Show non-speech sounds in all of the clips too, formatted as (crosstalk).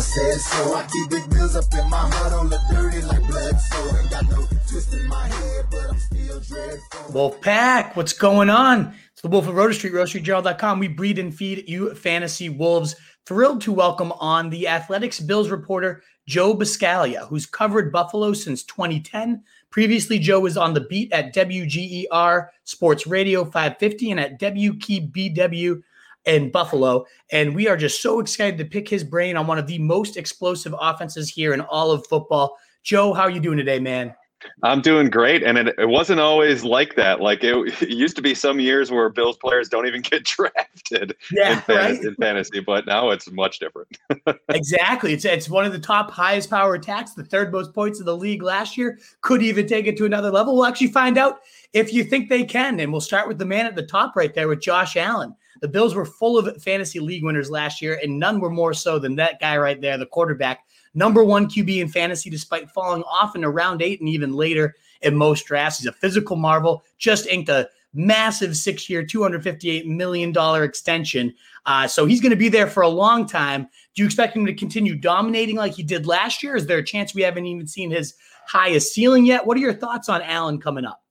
Said so. I keep big bills up in my heart on the dirty like blood. So ain't got no twist in my head, but I'm still dreadful. Wolfpack, what's going on? It's the Wolf of Roto Street, RotoStreetJournal.com. We breed and feed you fantasy wolves. Thrilled to welcome on the Athletics Bills reporter, Joe Buscaglia, who's covered Buffalo since 2010. Previously, Joe was on the beat at WGR Sports Radio 550 and at WKBW in Buffalo. And we are just so excited to pick his brain on one of the most explosive offenses here in all of football. Joe, how are you doing today, man? I'm doing great, and it, it wasn't always like that. Like it, (laughs) it used to be some years where Bills players don't even (laughs) get drafted Yeah, in, fantasy, right? in fantasy, but now it's much different. (laughs) exactly. It's it's one of the top highest power attacks, the third most points of the league last year. Could even take it to another level. We'll actually find out if you think they can. And we'll start with the man at the top right there with Josh Allen. The Bills were full of fantasy league winners last year, and none were more so than that guy right there, the quarterback. Number one QB in fantasy, despite falling off in a round eight and even later in most drafts. He's a physical marvel, just inked a massive six year, $258 million extension. Uh, so he's going to be there for a long time. Do you expect him to continue dominating like he did last year? Is there a chance we haven't even seen his highest ceiling yet? What are your thoughts on Allen coming up?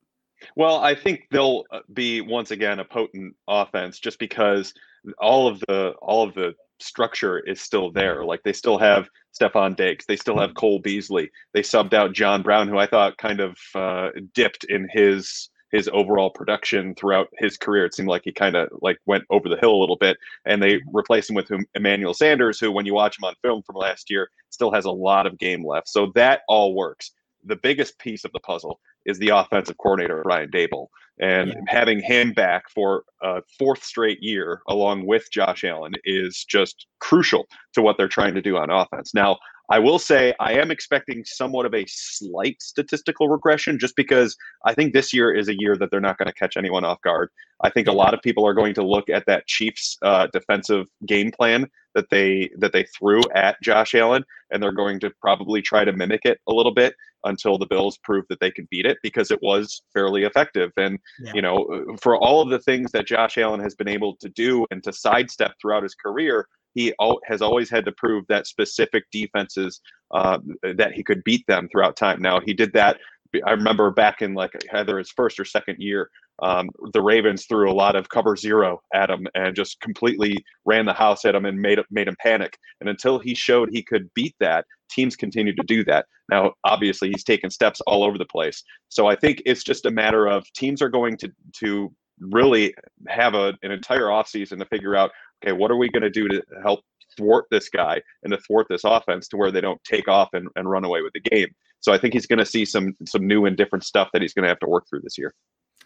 Well, I think they'll uh, be once again a potent offense just because all of the all of the structure is still there. Like they still have Stefon Diggs, they still have Cole Beasley. They subbed out John Brown, who I thought kind of uh, dipped in his his overall production throughout his career. It seemed like he kind of like went over the hill a little bit, and they replaced him with Emmanuel Sanders, who, when you watch him on film from last year, still has a lot of game left. So that all works. The biggest piece of the puzzle is the offensive coordinator Ryan Daboll, and Yeah. having him back for a fourth straight year, along with Josh Allen, is just crucial to what they're trying to do on offense. Now, I will say I am expecting somewhat of a slight statistical regression just because I think this year is a year that they're not going to catch anyone off guard. I think a lot of people are going to look at that Chiefs uh, defensive game plan that they that they threw at Josh Allen and they're going to probably try to mimic it a little bit until the Bills prove that they can beat it because it was fairly effective. And Yeah. you know, for all of the things that Josh Allen has been able to do and to sidestep throughout his career, he al- has always had to prove that specific defenses uh, that he could beat them throughout time. Now he did that. I remember back in like either his first or second year, um, the Ravens threw a lot of cover zero at him and just completely ran the house at him and made made him panic. And until he showed he could beat that, teams continued to do that. Now, obviously, he's taken steps all over the place. So I think it's just a matter of teams are going to to really have a, an entire offseason to figure out, okay, what are we going to do to help thwart this guy and to thwart this offense to where they don't take off and, and run away with the game. So I think he's going to see some some new and different stuff that he's going to have to work through this year.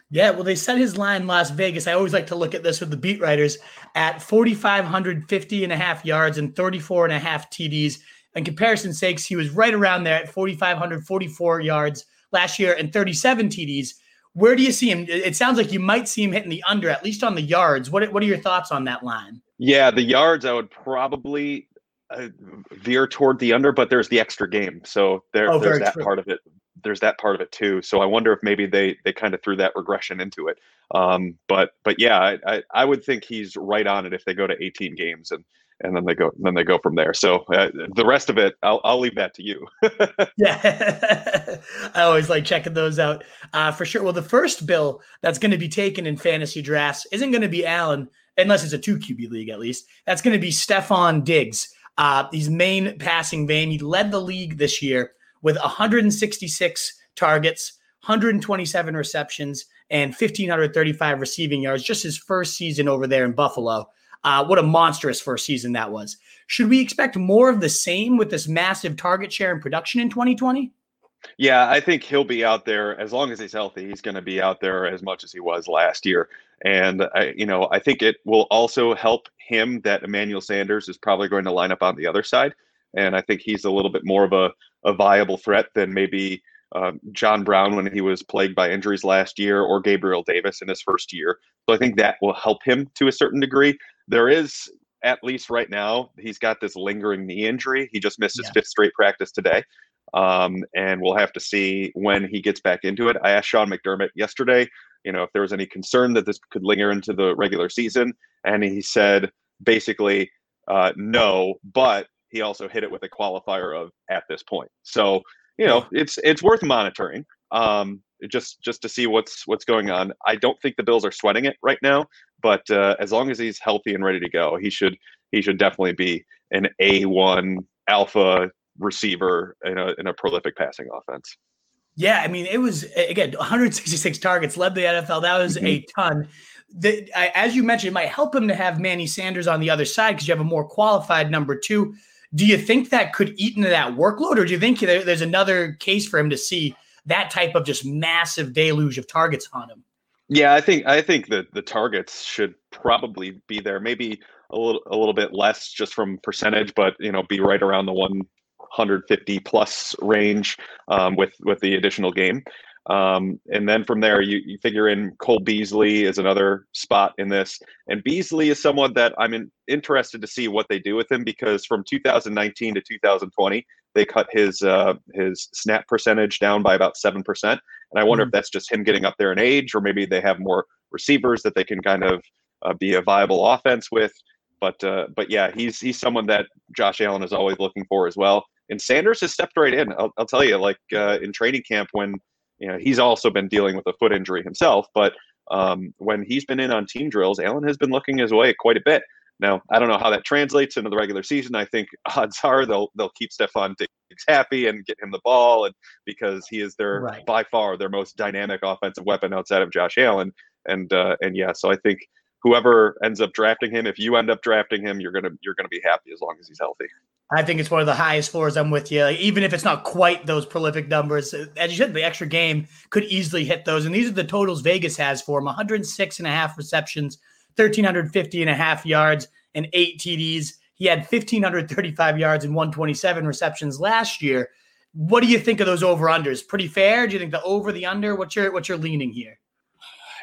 Yeah, well, they set his line Las Vegas. I always like to look at this with the beat writers at 4,550 and a half yards and 34 and a half TDs. In comparison sakes, he was right around there at 4,544 yards last year and 37 TDs. Where do you see him? It sounds like you might see him hitting the under, at least on the yards. What, what are your thoughts on that line? Yeah, the yards I would probably uh, veer toward the under, but there's the extra game, so there, Oh, there's that true. part of it. There's that part of it too. So I wonder if maybe they they kind of threw that regression into it. Um, but but yeah, I, I I would think he's right on it if they go to 18 games and and then they go then they go from there. So uh, the rest of it, I'll I'll leave that to you. (laughs) Yeah, (laughs) (laughs) I always like checking those out uh, for sure. Well, the first bill that's going to be taken in fantasy drafts isn't going to be Allen, unless it's a two QB league at least. That's going to be Stefon Diggs. Uh, his main passing vein. He led the league this year with 166 targets, 127 receptions, and 1,535 receiving yards. Just his first season over there in Buffalo. Uh, what a monstrous first season that was. Should we expect more of the same with this massive target share and production in 2020? Yeah, I think he'll be out there as long as he's healthy. He's going to be out there as much as he was last year, and I, you know, I think it will also help him that Emmanuel Sanders is probably going to line up on the other side. and I think he's a little bit more of a, a viable threat than maybe uh, John Brown when he was plagued by injuries last year, or Gabriel Davis in his first year. So I think that will help him to a certain degree. There is, at least right now, he's got this lingering knee injury. He just missed his yeah. fifth straight practice today. Um, and we'll have to see when he gets back into it. I asked Sean McDermott yesterday, you know, if there was any concern that this could linger into the regular season, and he said basically uh, no, but he also hit it with a qualifier of at this point. So you know, it's it's worth monitoring. Um, just just to see what's what's going on. I don't think the Bills are sweating it right now, but uh, as long as he's healthy and ready to go, he should he should definitely be an A one alpha receiver in a in a prolific passing offense. Yeah, I mean, it was again 166 targets, led the NFL. That was mm-hmm. a ton. The, as you mentioned, it might help him to have Manny Sanders on the other side because you have a more qualified number two. Do you think that could eat into that workload, or do you think there, there's another case for him to see that type of just massive deluge of targets on him? Yeah, I think I think that the targets should probably be there. Maybe a little a little bit less just from percentage, but you know, be right around the one 150 plus range um, with with the additional game. Um, and then from there, you, you figure in Cole Beasley is another spot in this. And Beasley is someone that I'm in, interested to see what they do with him because from 2019 to 2020, they cut his uh, his snap percentage down by about seven percent. And I wonder mm-hmm. if that's just him getting up there in age, or maybe they have more receivers that they can kind of uh, be a viable offense with. But uh, but yeah, he's he's someone that Josh Allen is always looking for as well. And Sanders has stepped right in. I'll, I'll tell you, like uh, in training camp, when you know he's also been dealing with a foot injury himself, but um, when he's been in on team drills, Allen has been looking his way quite a bit. Now, I don't know how that translates into the regular season. I think (laughs) odds are they'll they'll keep Stefon Diggs happy and get him the ball, and because he is their right. by far their most dynamic offensive weapon outside of Josh Allen. And uh, and yeah, so I think whoever ends up drafting him, if you end up drafting him, you're gonna you're gonna be happy as long as he's healthy. I think it's one of the highest floors. I'm with you. Like, even if it's not quite those prolific numbers, as you said, the extra game could easily hit those. And these are the totals Vegas has for him 106 and a half receptions, 1,350 and a half yards, and eight TDs. He had 1,535 yards and 127 receptions last year. What do you think of those over unders? Pretty fair? Do you think the over, the under? What's your what's your leaning here?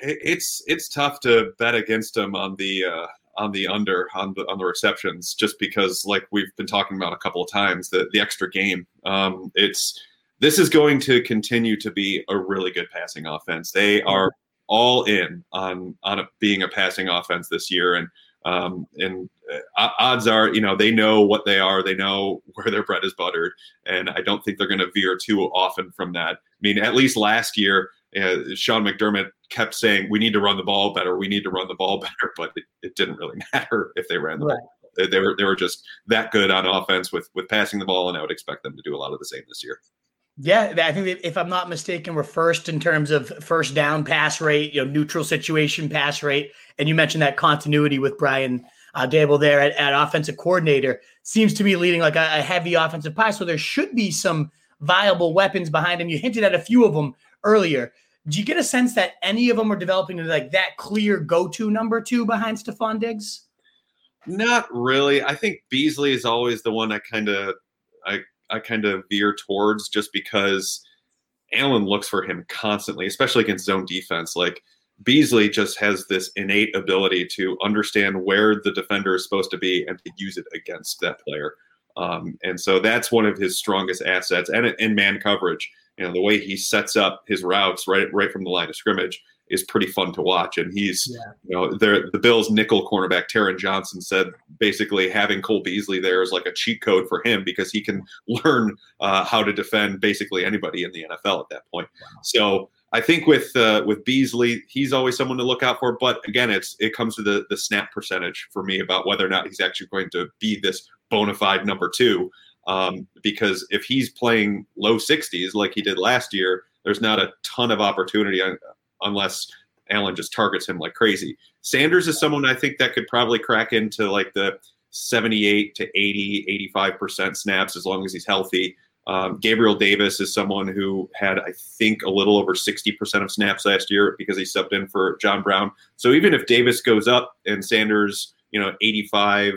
It's it's tough to bet against him on the uh, on the under on the on the receptions just because like we've been talking about a couple of times the the extra game. Um it's this is going to continue to be a really good passing offense. They are all in on on a, being a passing offense this year and um and uh, odds are you know they know what they are. They know (laughs) where their bread is buttered and i don't think they're going to veer too often from that. I mean at least last year uh, Sean McDermott kept saying, "We need to run the ball better. We need to run the ball (laughs) better," but it, it didn't really (laughs) matter if they ran the right. ball. They were they were just that good on offense with with passing the ball, and I would expect them to do a lot of the same this year. Yeah, I think if I'm not mistaken, we're first in terms of first down pass rate, you know, neutral situation pass rate, and you mentioned that continuity with Brian uh, Daboll there at, at offensive coordinator seems to be leading like a, a heavy offensive pass. So there should be some viable weapons behind him. You hinted at a few of them earlier. Do you get a sense that any of them are developing like that clear go-to number two behind Stefon Diggs? Not really. I think Beasley is always the one I kind of I I kind of veer towards just because Allen looks for him constantly, especially against zone defense. Like Beasley just has this innate ability to understand where the defender is supposed to be and to use it against that player. Um, and so that's one of his strongest assets, and in man coverage you know the way he sets up his routes right right from the line of scrimmage is pretty fun to watch. And he's, yeah. you know, the Bills' nickel cornerback Taron Johnson said basically having Cole Beasley there is like a cheat code for him because he can (laughs) learn uh, how to defend basically anybody in the NFL at that point. Wow. So I think with uh, with Beasley, he's always someone to look out for. But again, it's it comes to the the snap percentage for me about whether or not he's actually going to be this bona fide number two. Um, because if he's playing low 60s like he did last year, there's not a ton of opportunity unless Allen just targets him like crazy. Sanders is someone I think that could probably crack into like the 78 to 80, 85% snaps as long as he's healthy. Um, Gabriel Davis is someone who had, I think, a little over 60% of snaps last year because he subbed in for John Brown. So even if Davis goes up and Sanders, you know, 85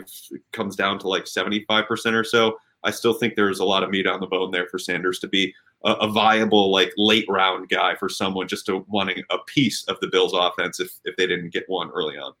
comes down to like 75% or so, I still think there's a lot of meat on the bone there for Sanders to be a, a viable like late round guy for someone just to wanting a piece of the Bills offense if if they didn't get one early on.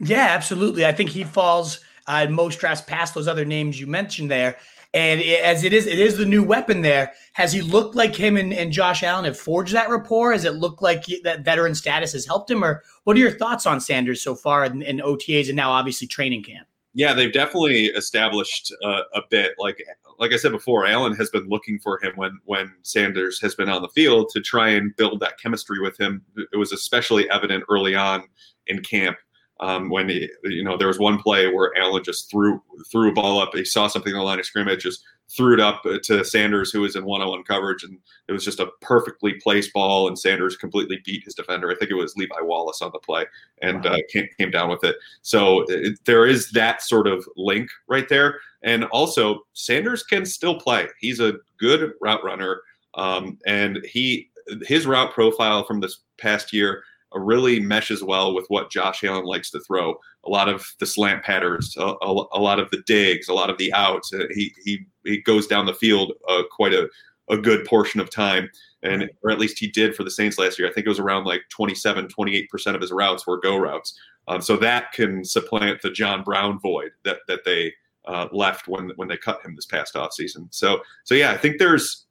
Yeah, absolutely. I think he falls uh, most drafts past those other names you mentioned there. And it, as it is, it is the new weapon there. Has he looked like him and, and Josh Allen have forged that rapport? Has it looked like he, that veteran status has helped him? Or what are your thoughts on Sanders so far in, in OTAs and now obviously training camp? Yeah, they've definitely established uh, a bit. Like like I said before, Allen has been looking for him when when Sanders has been on the field to try and build that chemistry with him. It was especially evident early on in camp um, when he, you know there was one play where Allen just threw threw a ball up. He saw something on the line of scrimmage, just threw it up to Sanders, who was in one-on-one coverage, and it was just a perfectly placed ball. And Sanders completely beat his defender. I think it was Levi Wallace on the play, and wow. uh, came, came down with it. So it, there is that sort of link right there. And also, Sanders can still play. He's a good route runner, um, and he his route profile from this past year really meshes well with what Josh Allen likes to throw. A lot of the slant patterns, a, a, a lot of the digs, a lot of the outs. Uh, he he he goes down the field uh, quite a a good portion of time and or at least he did for the Saints last year. I think it was around like 27, 28% of his routes were go routes. Um, so that can supplant the John Brown void that that they uh, left when when they cut him this past offseason. So so yeah, I think there's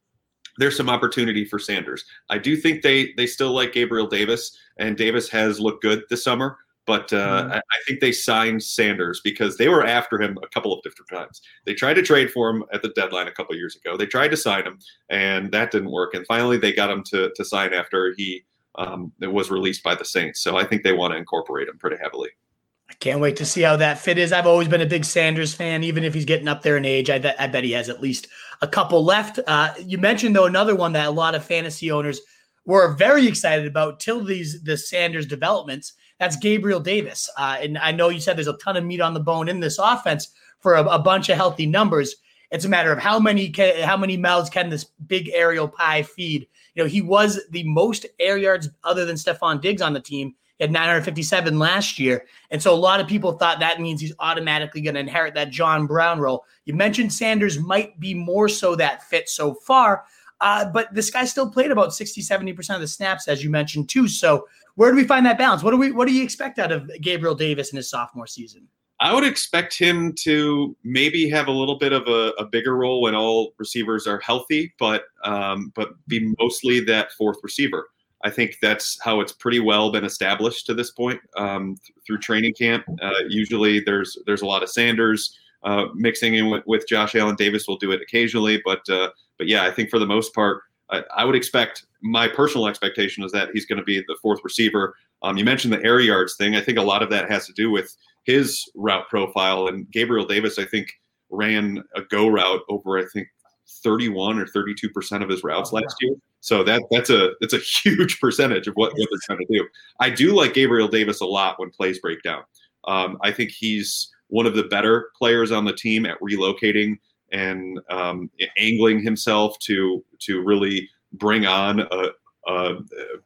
there's some opportunity for Sanders. I do think they they still like Gabriel Davis, and Davis has looked good this summer. But uh, mm. I, I, think they signed Sanders because they were after him a couple of different times. They tried to trade for him at the deadline a couple years ago. They tried to sign him, and that didn't work. And finally, they got him to to sign after he um, was released by the Saints. So I think they want to incorporate him pretty heavily. I can't wait to see how that fit is. I've always been a big Sanders fan, even if he's getting up there in age. I, bet, I bet he has at least a couple left. Uh, you mentioned though another one that a lot of fantasy owners were very excited about till these the Sanders developments. That's Gabriel Davis, uh, and I know you said there's a ton of meat on the bone in this offense for a, a bunch of healthy numbers. It's a matter of how many can, how many mouths can this big aerial pie feed. You know, he was the most air yards other than Stefon Diggs on the team had 957 last year. And so a lot of people thought that means he's automatically going to inherit that John Brown role. You mentioned Sanders might be more so that fit so far, uh, but this guy still played about 60, 70% of the snaps, as you mentioned, too. So where do we find that balance? What do we what do you expect out of Gabriel Davis in his sophomore season? I would expect him to maybe have a little bit of a, a bigger role when all receivers are healthy, but um, but be mostly that fourth receiver. I think that's how it's pretty well been established to this point um, th- through training camp. Uh, usually, there's there's a lot of Sanders uh, mixing in with, with, Josh Allen. Davis will do it occasionally, but uh, but yeah, I think for the most part, I, I, would expect my personal expectation is that he's going to be the fourth receiver. Um, you mentioned the air yards thing. I think a lot of that has to do with his route profile, and Gabriel Davis, I think, ran a go route over I think 31 or 32 percent of his routes oh, last year. So that that's a that's a huge (laughs) percentage of what, what they're trying to do. I do like Gabriel Davis a lot when plays break down. Um, I think he's one of the better players on the team at relocating and um, angling himself to to really bring on a, uh,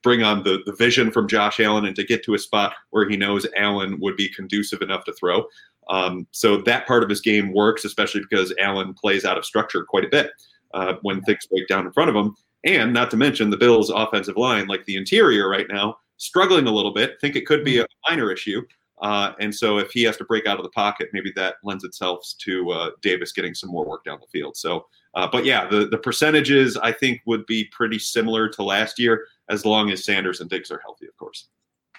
bring on the, the vision from Josh Allen and to get to a spot where he knows Allen would be conducive enough to throw. Um, so that part of his game works, especially because Allen plays out of structure quite a bit uh, when things break down in front of him. And not to mention the Bills' offensive line, like the interior right now, struggling a little bit. Think it could be a minor issue. Uh, and so if he has to break out of the pocket, maybe that lends itself to uh, Davis getting some more work down the field. So, uh, but yeah, the, the percentages I think would be pretty similar to last year as long as Sanders and Diggs are healthy, of course.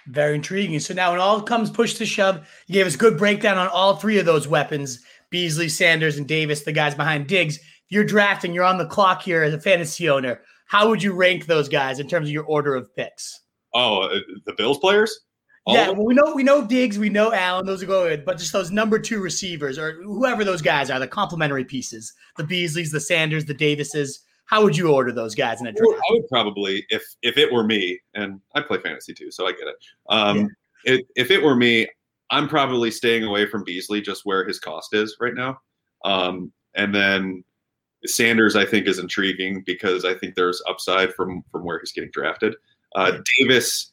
Very intriguing. So now, when all comes push to shove, you gave us a good breakdown on all three of those weapons Beasley, Sanders, and Davis, the guys behind Diggs. If you're drafting, you're on the clock here as a fantasy owner. How would you rank those guys in terms of your order of picks? Oh, uh, the Bills players? All yeah, well, we know we know Diggs, we know Allen, those are good, but just those number two receivers or whoever those guys are, the complementary pieces, the Beasleys, the Sanders, the Davises. How would you order those guys in a draft? I would probably, if if it were me, and I play fantasy too, so I get it. Um, yeah. it if it were me, I'm probably staying away from Beasley, just where his cost is right now. Um, and then Sanders, I think, is intriguing because I think there's upside from from where he's getting drafted. Uh, Davis,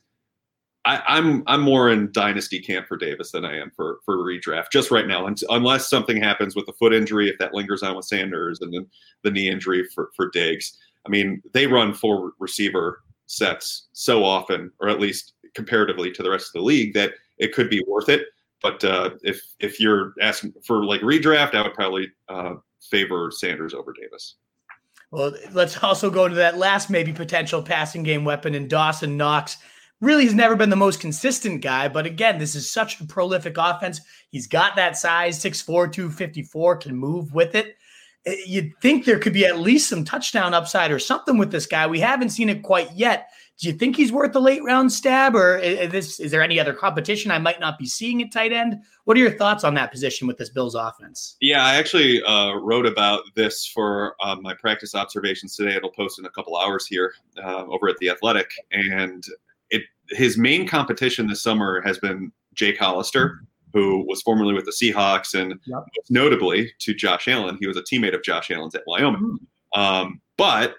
I, I'm I'm more in dynasty camp for Davis than I am for for redraft just right now, unless something happens with the foot injury, if that lingers on with Sanders, and then the knee injury for for Diggs. I mean, they run four receiver sets so often, or at least comparatively to the rest of the league, that it could be worth it. But uh, if if you're asking for like redraft, I would probably uh, favor Sanders over Davis. Well, let's also go to that last maybe potential passing game weapon in Dawson Knox. Really has never been the most consistent guy, but again, this is such a prolific offense. He's got that size, 6'4, 254, can move with it. Eh, you'd think there could be at least some touchdown upside or something with this guy. We haven't seen it quite yet. Do you think he's worth a late round stab, or is, this, is there any other competition I might not be seeing at tight end? What are your thoughts on that position with this Bills offense? Yeah, I actually uh, wrote about this for uh, my practice observations today. It'll post in a couple hours here uh, over at the Athletic, and it his main competition this summer has been Jake Hollister, who was formerly with the Seahawks, and yep. notably to Josh Allen, he was a teammate of Josh Allen's at Wyoming. Mm-hmm. Um, but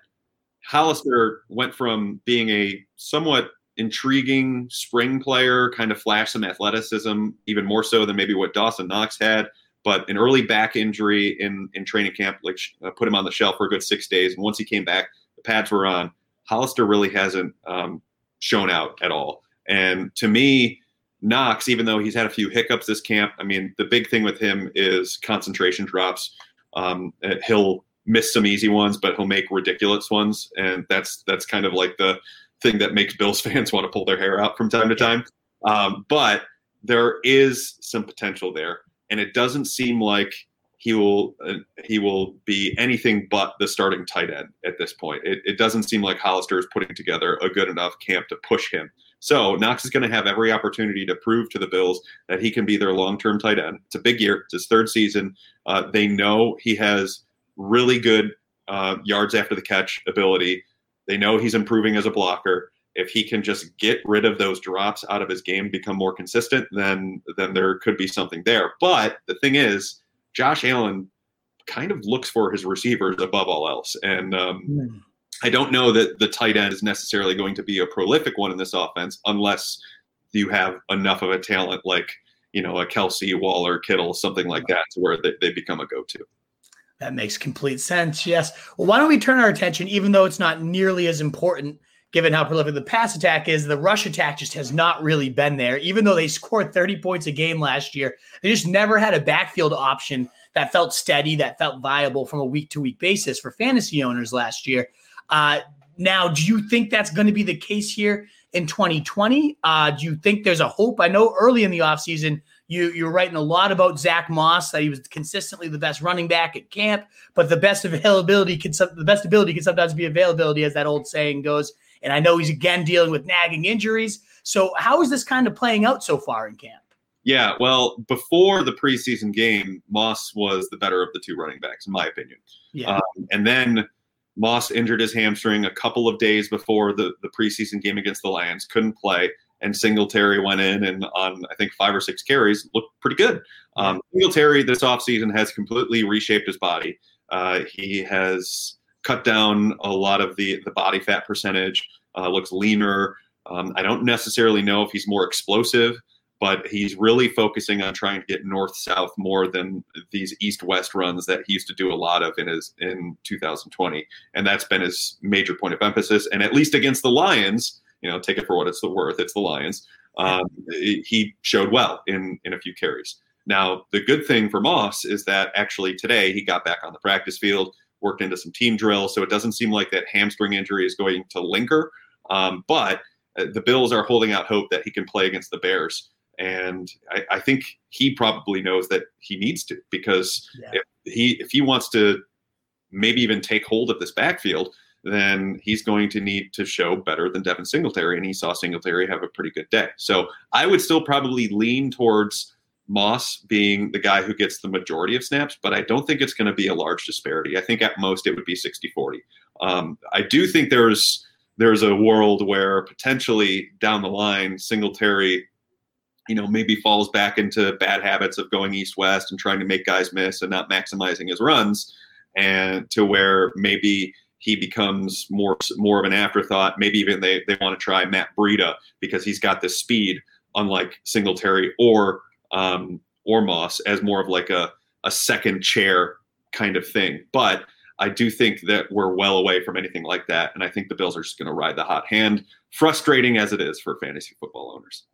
Hollister went from being a somewhat intriguing spring player, kind of flashed some athleticism, even more so than maybe what Dawson Knox had. But an early back injury in in training camp, like uh, put him on the shelf for a good six days. And once he came back, the pads were on. Hollister really hasn't um, shown out at all. And to me, Knox, even though he's had a few hiccups this camp, I mean, the big thing with him is concentration drops. Um, he'll miss some easy ones, but he'll make ridiculous ones, and that's that's kind of like the thing that makes Bills (laughs) fans want to pull their hair out from time to time. Um, but there is some potential there, and it doesn't seem like he will uh, he will be anything but the starting tight end at this point. It, it doesn't seem like Hollister is putting together a good enough camp to push him. So Knox is going to have every opportunity to prove to the Bills that he can be their long-term tight end. It's a big year. It's his third season. Uh, they know he has really good uh, yards after the catch ability. They know he's improving as a blocker. If he can just get rid of those drops out of his game, become more consistent, then then there could be something there. But the thing is, Josh Allen kind of looks for his receivers above all else, and um, mm. I don't know that the tight end is necessarily going to be a prolific one in this offense unless you have enough of a talent like you know a Kelce, Waller, Kittle, something like that, to where they, they become a go-to. That makes complete sense. Yes. Well, why don't we turn our attention, even though it's not nearly as important, given how prolific the pass attack is, the rush attack just has not really been there. Even though they scored 30 points a game last year, they just never had a backfield option that felt steady, that felt viable from a week to week basis for fantasy owners last year. Uh, now, do you think that's going to be the case here in 2020? Uh, do you think there's a hope? I know early in the offseason, you you're writing a lot about Zach Moss that he was consistently the best running back at camp, but the best availability can the best ability can sometimes be availability, as that old saying goes. And I know he's again dealing with nagging injuries. So how is this kind of playing out so far in camp? Yeah, well, before the preseason game, Moss was the better of the two running backs, in my opinion. Yeah. Um, and then Moss injured his hamstring a couple of days before the, the preseason game against the Lions, couldn't play and Singletary went in and on I think five or six carries looked pretty good. Um, Singletary this offseason has completely reshaped his body. Uh, he has cut down a lot of the the body fat percentage. Uh, looks leaner. Um, I don't necessarily know if he's more explosive, but he's really focusing on trying to get north south more than these east west runs that he used to do a lot of in his in 2020, and that's been his major point of emphasis. And at least against the Lions you know, take it for what it's worth. It's the Lions. Um, he showed well in in a few carries. Now, the good thing for Moss is that actually today he got back on the practice field, worked into some team drills, so it doesn't seem like that hamstring injury is going to linger. Um, but uh, the Bills are holding out hope that he can play against the Bears. And I, I think he probably knows that he needs to because yeah. if he if he wants to maybe even take hold of this backfield, then he's going to need to show better than Devin Singletary. And he saw Singletary have a pretty good day. So I would still probably lean towards Moss being the guy who gets the majority of snaps, but I don't think it's going to be a large disparity. I think at most it would be 60 40. Um, I do think there's there's a world where potentially down the line, Singletary, you know, maybe falls back into bad habits of going east west and trying to make guys miss and not maximizing his runs, and to where maybe he becomes more more of an afterthought. Maybe even they they want to try Matt Breida because he's got this speed, unlike Singletary or um, or Moss, as more of like a a second chair kind of thing. But I do think that we're well away from anything like that, and I think the Bills are just going to ride the hot hand, frustrating as it is for fantasy football owners.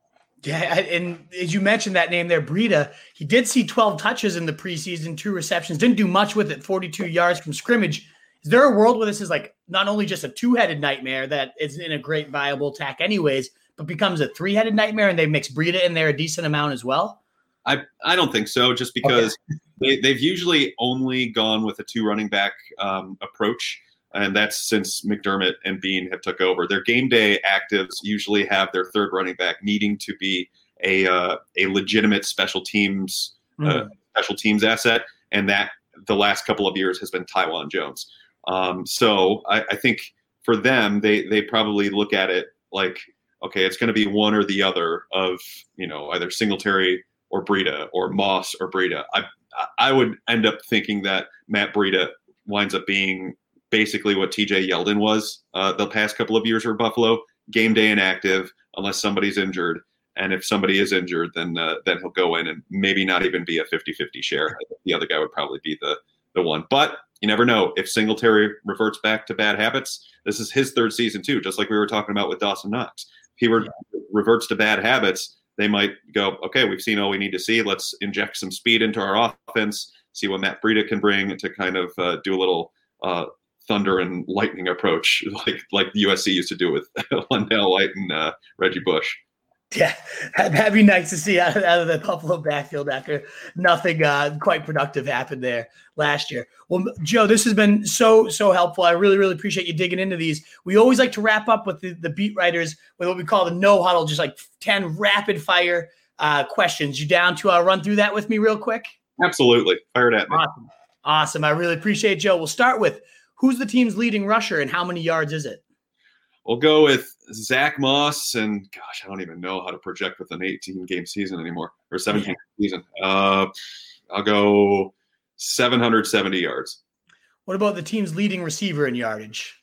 Yeah, and as you mentioned that name there, Breida, he did see 12 touches in the preseason, two receptions, didn't do much with it, 42 yards from scrimmage. Is there a world where this is like not only just a two-headed nightmare that is in a great viable attack anyways, but becomes a three-headed nightmare and they mix Breida in there a decent amount as well? I, I don't think so, just because okay. they, they've usually only gone with a two running back um, approach and that's since McDermott and Beane have took over. Their game day actives usually have their third running back needing to be a uh, a legitimate special teams mm. uh, hmm. special teams asset, and that the last couple of years has been Taiwan Jones. Um, so I, I, think for them, they they probably look at it like, okay, it's going to be one or the other of you know either Singletary or Breida or Moss or Breida. I I would end up thinking that Matt Breida winds up being basically what TJ Yeldon was uh, the past couple of years for Buffalo. Game day inactive unless somebody's injured. And if somebody is injured, then uh, then he'll go in and maybe not even be a 50-50 share. The other guy would probably be the the one. But you never know. If Singletary reverts back to bad habits, this is his third season too, just like we were talking about with Dawson Knox. If he re- reverts to bad habits, they might go, okay, we've seen all we need to see. Let's inject some speed into our offense, see what Matt Breida can bring to kind of uh, do a little uh, thunder and lightning approach, (laughs) like like the USC used to do with (laughs) LenDale White and uh, Reggie Bush. Yeah, that'd be nice to see out of, out of the Buffalo backfield after nothing uh, quite productive happened there last year. Well, Joe, this has been so so helpful. I really really appreciate you digging into these. We always like to wrap up with the, the beat writers with what we call the no huddle, just like ten rapid fire uh, questions. You down to uh, run through that with me real quick? Absolutely, fire it at me. Awesome, awesome. I really appreciate it, Joe. We'll start with Who's the team's leading rusher and how many yards is it? We'll go with Zach Moss, and gosh, I don't even know how to project with an 18 game season anymore or 17 yeah. season. Uh, I'll go 770 yards. What about the team's leading receiver in yardage?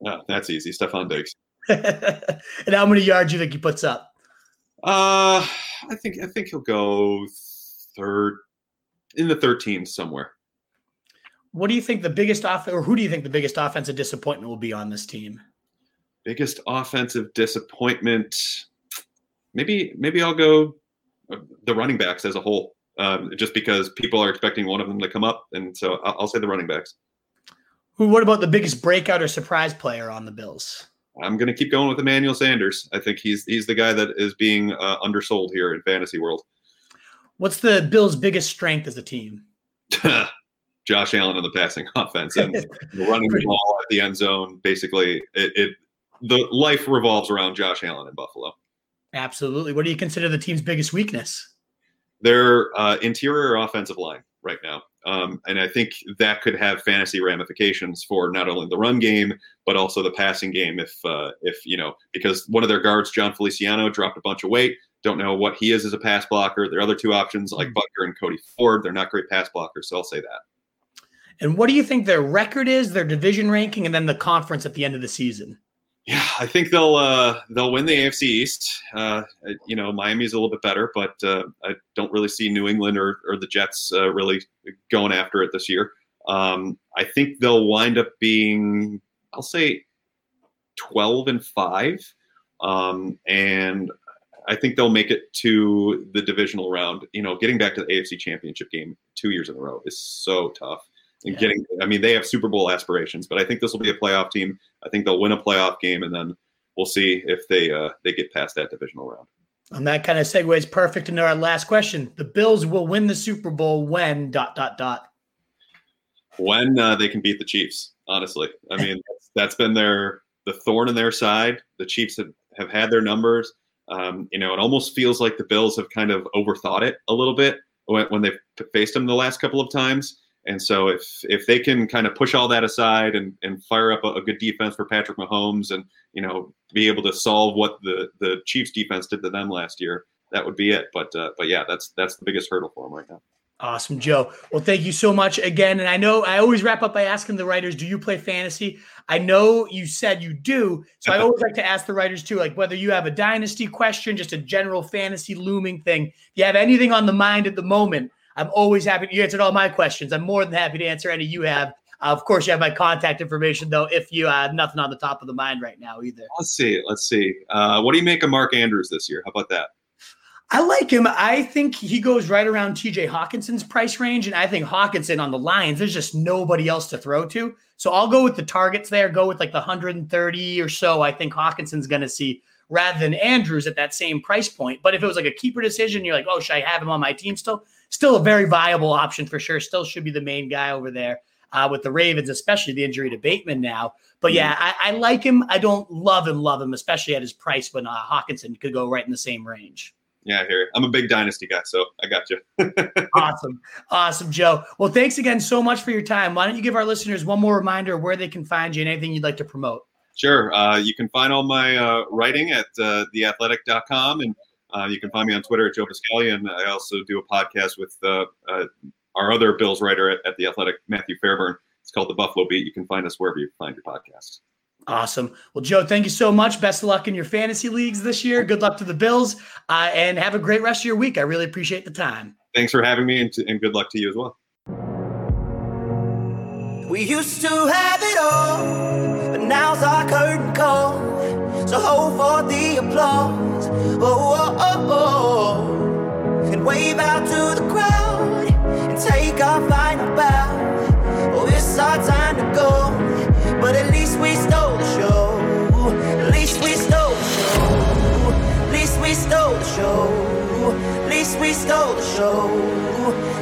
Yeah, that's easy. Stefon Diggs. (laughs) and how many yards do you think he puts up? Uh, I think I think he'll go third in the 13 somewhere. What do you think the biggest off or who do you think the biggest offensive disappointment will be on this team? Biggest offensive disappointment. Maybe maybe I'll go uh, the running backs as a whole, um, just because people are expecting one of them to come up, and so I'll, I'll say the running backs. What about the biggest breakout or surprise player on the Bills? I'm going to keep going with Emmanuel Sanders. I think he's he's the guy that is being uh, undersold here in fantasy world. What's the Bills' biggest strength as a team? (laughs) Josh Allen in the passing (laughs) offense and (laughs) running the ball at the end zone. Basically, it, it the life revolves around Josh Allen in Buffalo. Absolutely. What do you consider the team's biggest weakness? Their uh, interior offensive line right now. Um, and I think that could have fantasy ramifications for not only the run game but also the passing game. If uh, if you know, because one of their guards, Jon Feliciano, dropped a bunch of weight. Don't know what he is as a pass blocker. Their other two options, like mm-hmm. Boettger and Cody Ford, they're not great pass blockers. So I'll say that. And what do you think their record is, their division ranking, and then the conference at the end of the season? Yeah, I think they'll uh, they'll win the AFC East. Uh, you know, Miami's a little bit better, but uh, I don't really see New England or, or the Jets uh, really going after it this year. Um, I think they'll wind up being, I'll say, twelve and five, um, and I think they'll make it to the divisional round. You know, getting back to the AFC Championship game two years in a row is so tough and yeah. getting. I mean, they have Super Bowl aspirations, but I think this will be a playoff team. I think they'll win a playoff game, and then we'll see if they uh, they get past that divisional round. And that kind of segues perfect into our last question. The Bills will win the Super Bowl when dot dot dot. When uh, they can beat the Chiefs. Honestly, I mean (laughs) that's, that's been their the thorn in their side. The Chiefs have, have had their numbers. Um, you know, it almost feels like the Bills have kind of overthought it a little bit when, when they've faced them the last couple of times. And so if if they can kind of push all that aside and, and fire up a, a, good defense for Patrick Mahomes and you know be able to solve what the the Chiefs defense did to them last year, that would be it. But uh, but yeah, that's that's the biggest hurdle for them right now. Awesome, Joe. Well, thank you so much again. And I know I always wrap up by asking the writers, do you play fantasy? I know you said you do. So I (laughs) always like to ask the writers too, like whether you have a dynasty question, just a general fantasy looming thing. If you have anything on the mind at the moment, I'm always happy. You answered all my questions. I'm more than happy to answer any you have. Uh, of course, you have my contact information, though, if you have nothing on the top of the mind right now either. Let's see. Let's see. Uh, what do you make of Mark Andrews this year? How about that? I like him. I think he goes right around TJ Hockenson's price range. And I think Hockenson on the Lions, there's just nobody else to throw to. So I'll go with the targets there, go with like the 130 or so. I think Hockenson's going to see rather than Andrews at that same price point. But if it was like a keeper decision, you're like, oh, should I have him on my team still? Still a very viable option for sure. Still should be the main guy over there uh, with the Ravens, especially the injury to Bateman now. But yeah, I, I, like him. I don't love him, love him, especially at his price when uh, Hockenson could go right in the same range. Yeah, here I'm a big dynasty guy, so I got you. (laughs) awesome, awesome, Joe. Well, thanks again so much for your time. Why don't you give our listeners one more reminder where they can find you and anything you'd like to promote? Sure. Uh, you can find all my uh, writing at uh, theathletic.com, and uh, you can find me on Twitter at Joe Buscaglia. And I also do a podcast with uh, uh, our other Bills writer at, at the Athletic, Matthew Fairburn. It's called the Buffalo Beat. You can find us wherever you find your podcast. Awesome. Well, Joe, thank you so much. Best of luck in your fantasy leagues this year. Good luck to the Bills, uh, and have a great rest of your week. I really appreciate the time. Thanks for having me, and, and good luck to you as well. We used to have it all, but now's our curtain call. So hold for the applause. Oh, oh, oh, oh. And wave out to the crowd and take our final bow. Oh, it's our time to go. But at least we stole the show. At least we stole the show. At least we stole the show. At least we stole the show.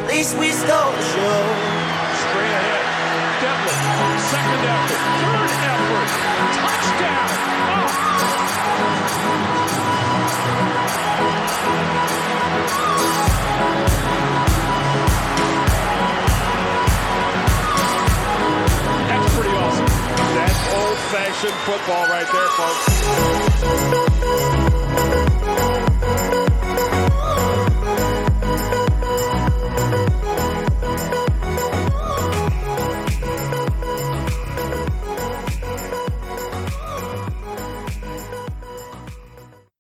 At least we stole the show. Second effort, third effort, touchdown. That's pretty awesome. That's old-fashioned football right there, folks.